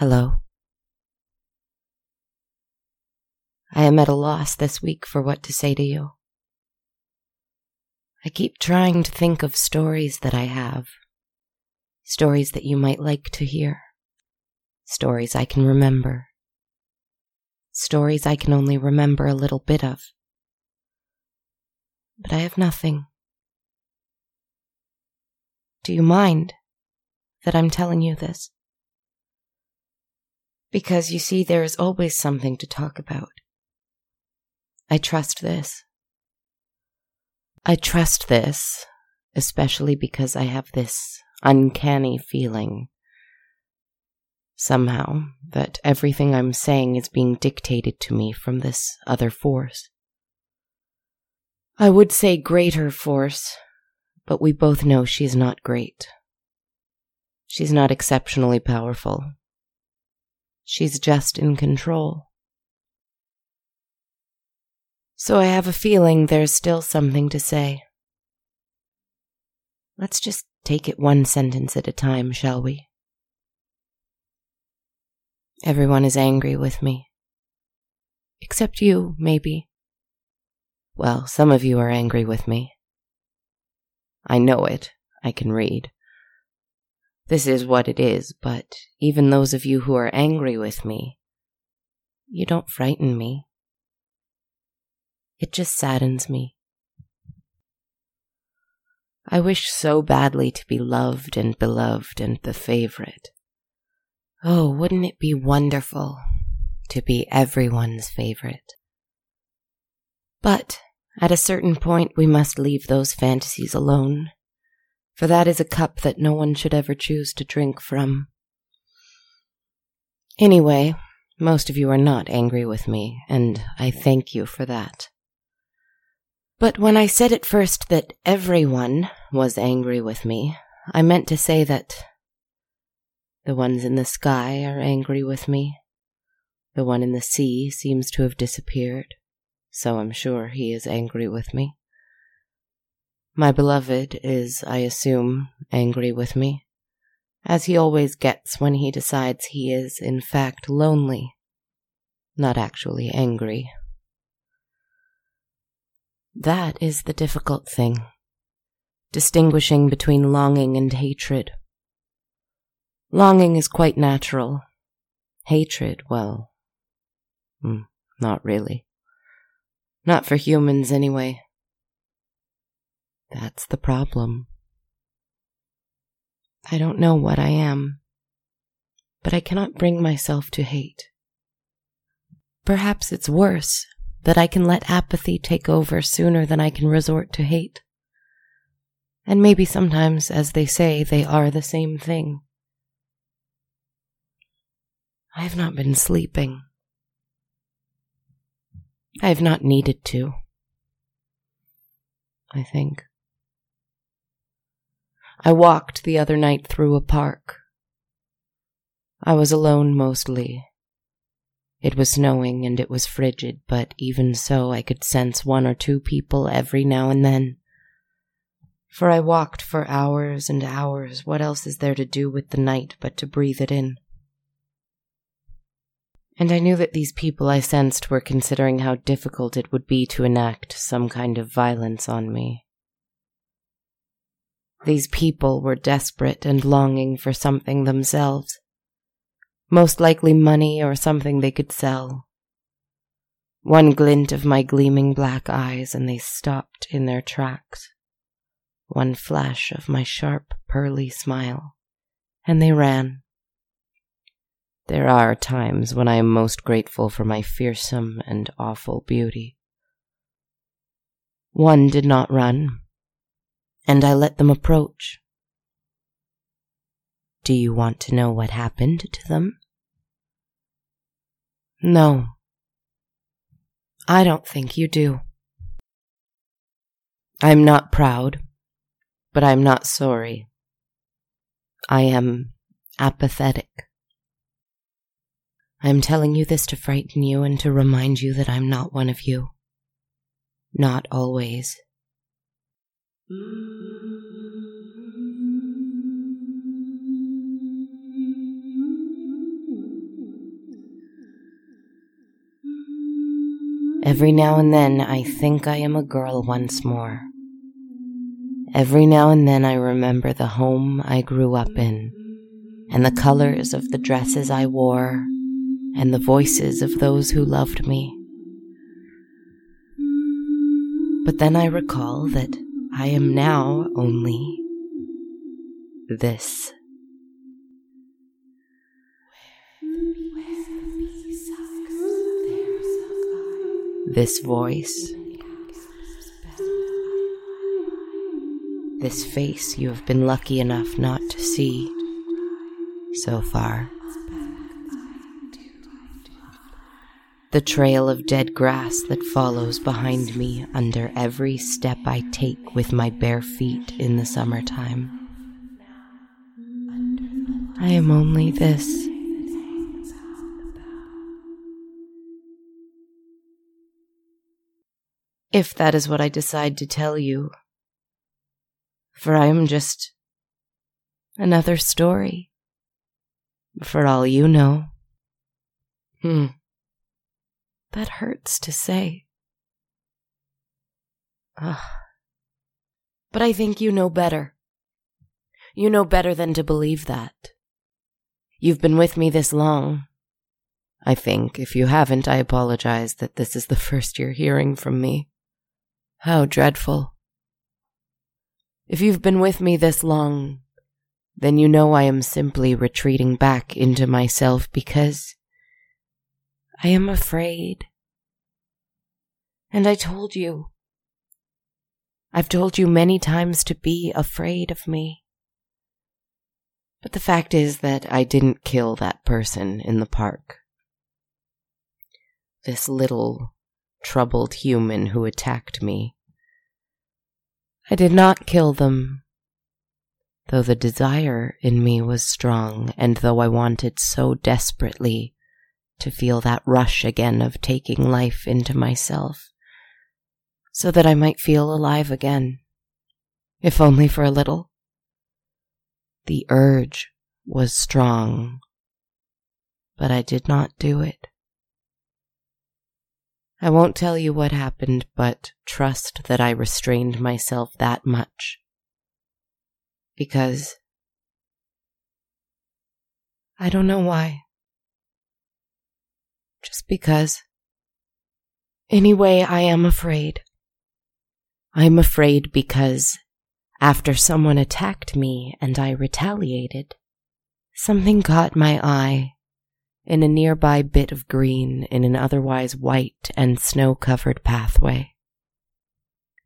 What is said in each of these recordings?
Hello. I am at a loss this week for what to say to you. I keep trying to think of stories that I have, stories that you might like to hear, stories I can remember, stories I can only remember a little bit of. But I have nothing. Do you mind that I'm telling you this? Because you see, there is always something to talk about. I trust this. I trust this, especially because I have this uncanny feeling somehow that everything I'm saying is being dictated to me from this other force. I would say greater force, but we both know she's not great. She's not exceptionally powerful. She's just in control. So I have a feeling there's still something to say. Let's just take it one sentence at a time, shall we? Everyone is angry with me. Except you, maybe. Well, some of you are angry with me. I know it. I can read. This is what it is, but even those of you who are angry with me, you don't frighten me. It just saddens me. I wish so badly to be loved and beloved and the favorite. Oh, wouldn't it be wonderful to be everyone's favorite? But at a certain point, we must leave those fantasies alone for that is a cup that no one should ever choose to drink from. Anyway, most of you are not angry with me, and I thank you for that. But when I said at first that everyone was angry with me, I meant to say that the ones in the sky are angry with me. The one in the sea seems to have disappeared, so I'm sure he is angry with me. My beloved is, I assume, angry with me, as he always gets when he decides he is, in fact, lonely, not actually angry. That is the difficult thing, distinguishing between longing and hatred. Longing is quite natural. Hatred, well, hmm, not really. Not for humans, anyway. That's the problem. I don't know what I am, but I cannot bring myself to hate. Perhaps it's worse that I can let apathy take over sooner than I can resort to hate. And maybe sometimes, as they say, they are the same thing. I have not been sleeping. I have not needed to. I think. I walked the other night through a park. I was alone mostly. It was snowing and it was frigid, but even so I could sense one or two people every now and then. For I walked for hours and hours. What else is there to do with the night but to breathe it in? And I knew that these people I sensed were considering how difficult it would be to enact some kind of violence on me. These people were desperate and longing for something themselves. Most likely money or something they could sell. One glint of my gleaming black eyes and they stopped in their tracks. One flash of my sharp, pearly smile, and they ran. There are times when I am most grateful for my fearsome and awful beauty. One did not run, and I let them approach. Do you want to know what happened to them? No. I don't think you do. I'm not proud, but I'm not sorry. I am apathetic. I'm telling you this to frighten you and to remind you that I'm not one of you. Not always. Every now and then, I think I am a girl once more. Every now and then, I remember the home I grew up in, and the colors of the dresses I wore, and the voices of those who loved me. But then I recall that I am now only this. This voice. This face you have been lucky enough not to see so far. The trail of dead grass that follows behind me under every step I take with my bare feet in the summertime. I am only this. if that is what I decide to tell you. For I am just another story. For all you know. Hmm. That hurts to say. Ah. But I think you know better. You know better than to believe that. You've been with me this long. I think, if you haven't, I apologize that this is the first you're hearing from me. How dreadful. If you've been with me this long, then you know I am simply retreating back into myself because I am afraid. And I told you. I've told you many times to be afraid of me. But the fact is that I didn't kill that person in the park. This little troubled human who attacked me. I did not kill them, though the desire in me was strong, and though I wanted so desperately to feel that rush again of taking life into myself, so that I might feel alive again, if only for a little. The urge was strong, but I did not do it. I won't tell you what happened, but trust that I restrained myself that much. Because I don't know why. Just because. Anyway, I am afraid. I'm afraid because after someone attacked me and I retaliated, something caught my eye in a nearby bit of green in an otherwise white and snow covered pathway.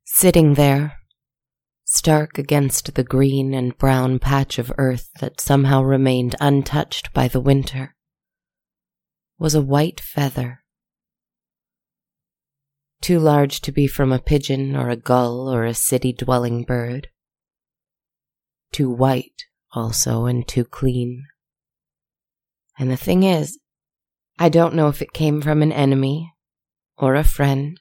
Sitting there, stark against the green and brown patch of earth that somehow remained untouched by the winter, was a white feather. Too large to be from a pigeon or a gull or a city dwelling bird. Too white, also, and too clean. And the thing is, I don't know if it came from an enemy, or a friend,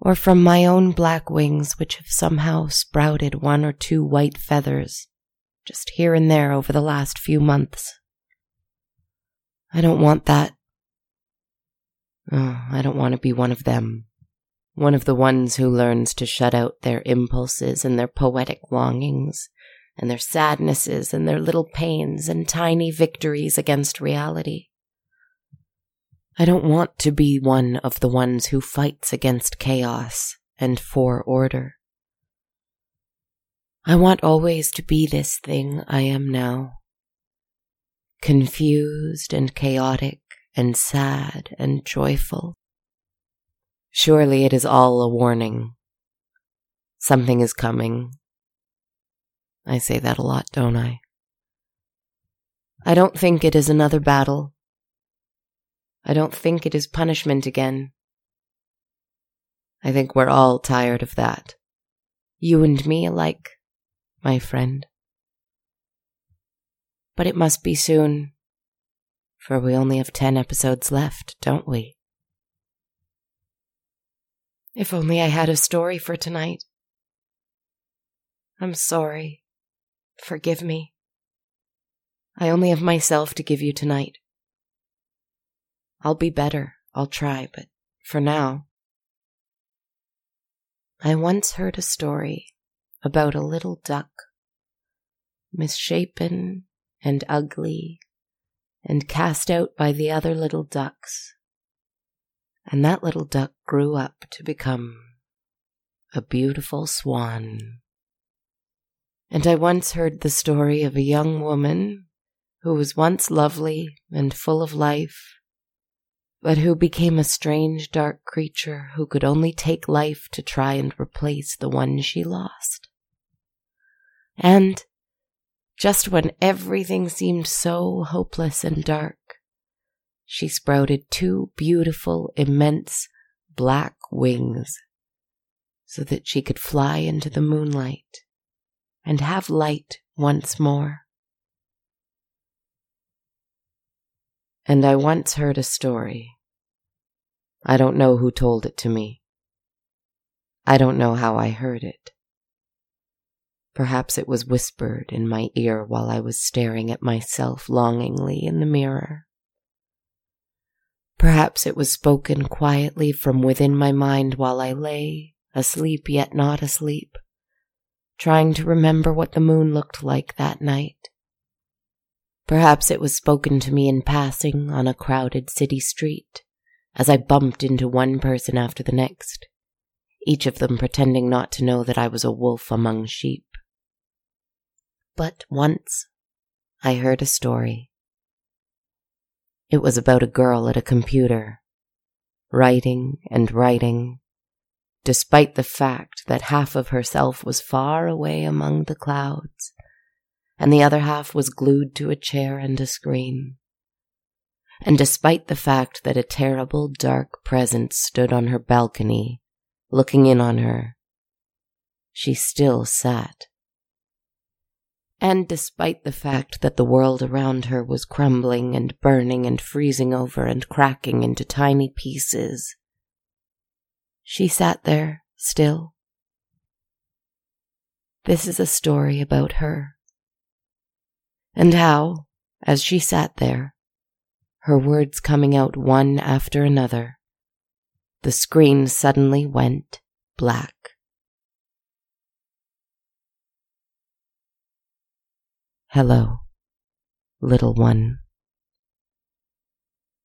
or from my own black wings, which have somehow sprouted one or two white feathers just here and there over the last few months. I don't want that. Oh, I don't want to be one of them. One of the ones who learns to shut out their impulses and their poetic longings and their sadnesses and their little pains and tiny victories against reality. I don't want to be one of the ones who fights against chaos and for order. I want always to be this thing I am now. Confused and chaotic and sad and joyful. Surely it is all a warning. Something is coming I say that a lot, don't I? I don't think it is another battle. I don't think it is punishment again. I think we're all tired of that. You and me alike, my friend. But it must be soon, for we only have ten episodes left, don't we? If only I had a story for tonight. I'm sorry. Forgive me. I only have myself to give you tonight. I'll be better, I'll try, but for now, I once heard a story about a little duck, misshapen and ugly, and cast out by the other little ducks. And that little duck grew up to become a beautiful swan. And I once heard the story of a young woman who was once lovely and full of life but who became a strange dark creature who could only take life to try and replace the one she lost. And just when everything seemed so hopeless and dark, she sprouted two beautiful, immense black wings so that she could fly into the moonlight and have light once more. And I once heard a story I don't know who told it to me. I don't know how I heard it. Perhaps it was whispered in my ear while I was staring at myself longingly in the mirror. Perhaps it was spoken quietly from within my mind while I lay, asleep yet not asleep, trying to remember what the moon looked like that night. Perhaps it was spoken to me in passing on a crowded city street as I bumped into one person after the next, each of them pretending not to know that I was a wolf among sheep. But once I heard a story. It was about a girl at a computer, writing and writing, despite the fact that half of herself was far away among the clouds, and the other half was glued to a chair and a screen and despite the fact that a terrible dark presence stood on her balcony, looking in on her, she still sat. And despite the fact that the world around her was crumbling and burning and freezing over and cracking into tiny pieces, she sat there still. This is a story about her. And how, as she sat there, her words coming out one after another. The screen suddenly went black. Hello, little one.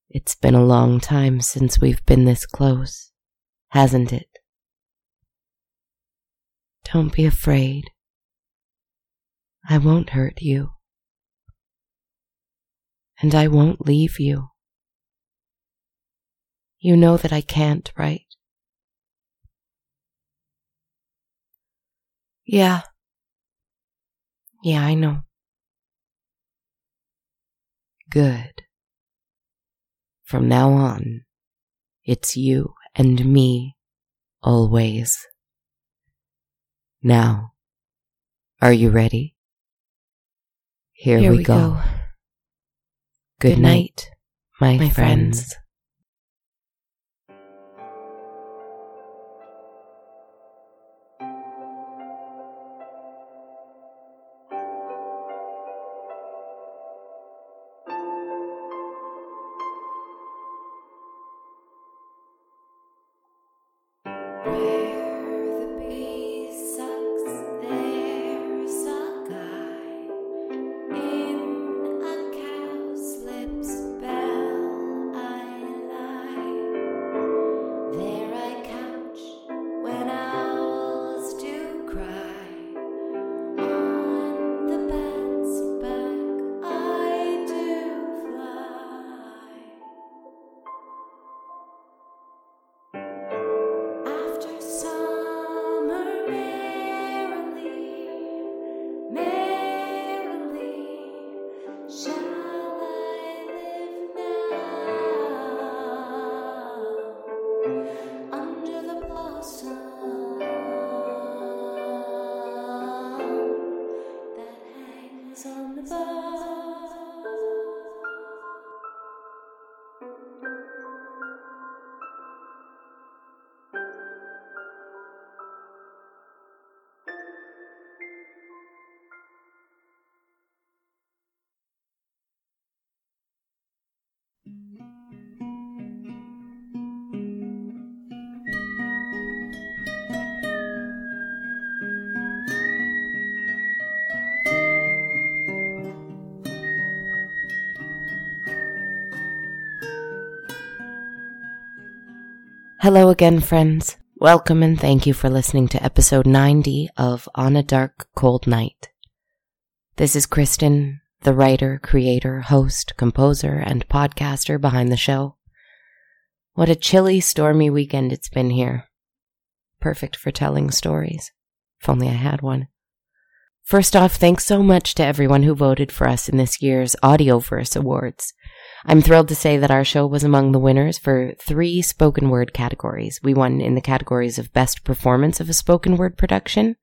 It's been a long time since we've been this close, hasn't it? Don't be afraid. I won't hurt you and I won't leave you. You know that I can't, right? Yeah. Yeah, I know. Good. From now on, it's you and me, always. Now, are you ready? Here, Here we, we, go. go. Good, night, my, my friends. friends. Yeah. Hello again, friends. Welcome and thank you for listening to episode 90 of On a Dark, Cold Night. This is Kristen, the writer, creator, host, composer, and podcaster behind the show. What a chilly, stormy weekend it's been here. Perfect for telling stories. If only I had one. First off, thanks so much to everyone who voted for us in this year's Audioverse Awards. I'm thrilled to say that our show was among the winners for three spoken word categories. We won in the categories of Best Performance of a Spoken Word Production,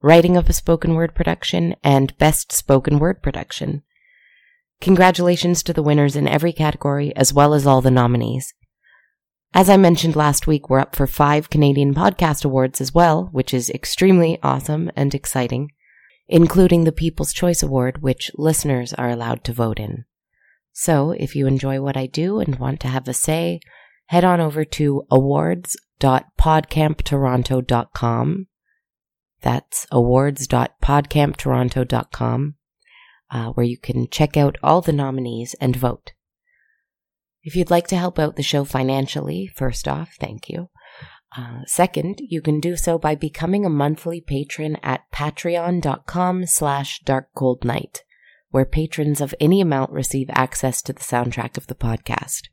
Writing of a Spoken Word Production, and Best Spoken Word Production. Congratulations to the winners in every category, as well as all the nominees. As I mentioned last week, we're up for five Canadian Podcast Awards as well, which is extremely awesome and exciting, including the People's Choice Award, which listeners are allowed to vote in. So if you enjoy what I do and want to have a say, head on over to awards.podcamptoronto.com. That's awards.podcamptoronto.com, uh, where you can check out all the nominees and vote. If you'd like to help out the show financially, first off, thank you. Uh, second, you can do so by becoming a monthly patron at patreon.com slash darkcoldnight where patrons of any amount receive access to the soundtrack of the podcast.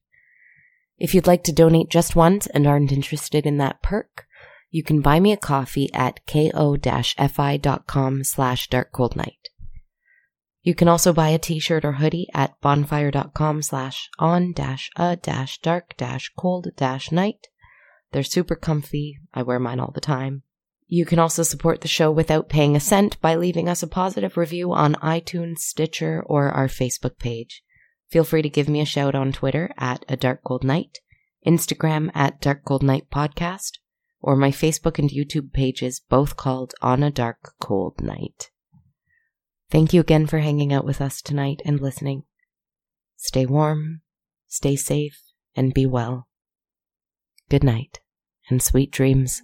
If you'd like to donate just once and aren't interested in that perk, you can buy me a coffee at ko-fi.com slash darkcoldnight. You can also buy a t-shirt or hoodie at bonfire.com slash on dash a dash dark dash cold dash night. They're super comfy. I wear mine all the time. You can also support the show without paying a cent by leaving us a positive review on iTunes, Stitcher, or our Facebook page. Feel free to give me a shout on Twitter at A Dark Cold Night, Instagram at Dark Cold Night Podcast, or my Facebook and YouTube pages, both called On a Dark Cold Night. Thank you again for hanging out with us tonight and listening. Stay warm, stay safe, and be well. Good night, and sweet dreams.